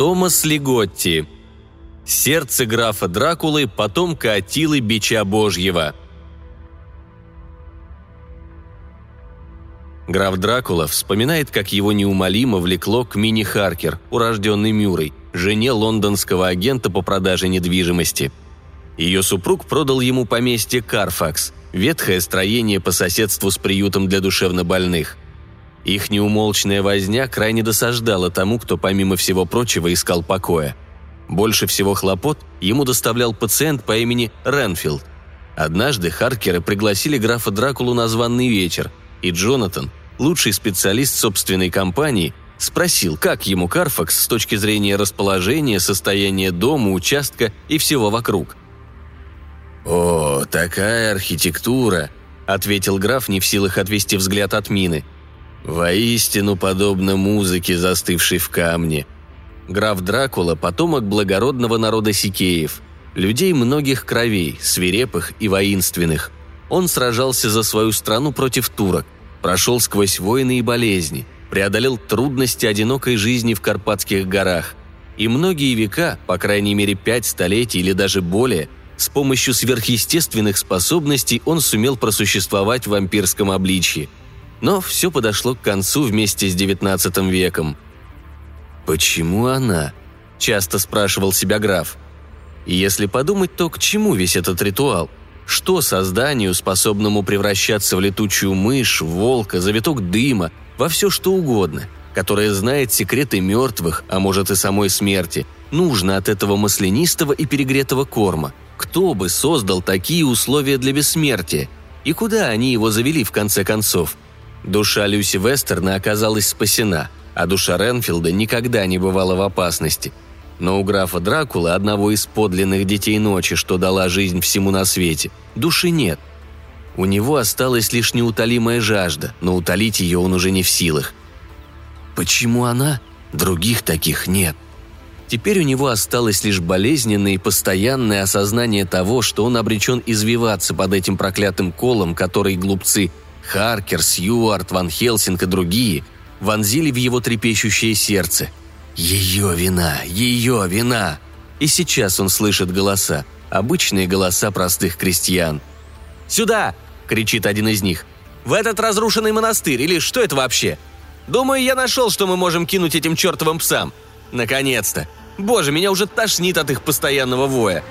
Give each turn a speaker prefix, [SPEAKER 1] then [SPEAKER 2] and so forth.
[SPEAKER 1] Томас Лиготти. Сердце графа Дракулы, потомка Атилы Бича Божьего. Граф Дракула вспоминает, как его неумолимо влекло к Мини Харкер, урожденной Мюрой, жене лондонского агента по продаже недвижимости. Ее супруг продал ему поместье Карфакс, ветхое строение по соседству с приютом для душевнобольных. Их неумолчная возня крайне досаждала тому, кто, помимо всего прочего, искал покоя. Больше всего хлопот ему доставлял пациент по имени Ренфилд. Однажды Харкеры пригласили графа Дракулу на званный вечер, и Джонатан, лучший специалист собственной компании, спросил, как ему Карфакс с точки зрения расположения, состояния дома, участка и всего вокруг. «О, такая архитектура!» – ответил граф, не в силах отвести взгляд от мины. «Воистину подобно музыке, застывшей в камне». Граф Дракула – потомок благородного народа Сикеев, людей многих кровей, свирепых и воинственных. Он сражался за свою страну против турок, прошел сквозь войны и болезни, преодолел трудности одинокой жизни в Карпатских горах. И многие века, по крайней мере пять столетий или даже более – с помощью сверхъестественных способностей он сумел просуществовать в вампирском обличье. Но все подошло к концу вместе с XIX веком. «Почему она?» – часто спрашивал себя граф. И если подумать, то к чему весь этот ритуал? Что созданию, способному превращаться в летучую мышь, волка, завиток дыма, во все что угодно, которое знает секреты мертвых, а может и самой смерти, нужно от этого маслянистого и перегретого корма – кто бы создал такие условия для бессмертия? И куда они его завели в конце концов? Душа Люси Вестерна оказалась спасена, а душа Ренфилда никогда не бывала в опасности. Но у графа Дракулы, одного из подлинных детей ночи, что дала жизнь всему на свете, души нет. У него осталась лишь неутолимая жажда, но утолить ее он уже не в силах. Почему она? Других таких нет. Теперь у него осталось лишь болезненное и постоянное осознание того, что он обречен извиваться под этим проклятым колом, который глупцы Харкер, Сьюарт, Ван Хелсинг и другие вонзили в его трепещущее сердце. Ее вина, ее вина. И сейчас он слышит голоса, обычные голоса простых крестьян. «Сюда!» – кричит один из них. «В этот разрушенный монастырь, или что это вообще? Думаю, я нашел, что мы можем кинуть этим чертовым псам. Наконец-то! Боже, меня уже тошнит от их постоянного воя.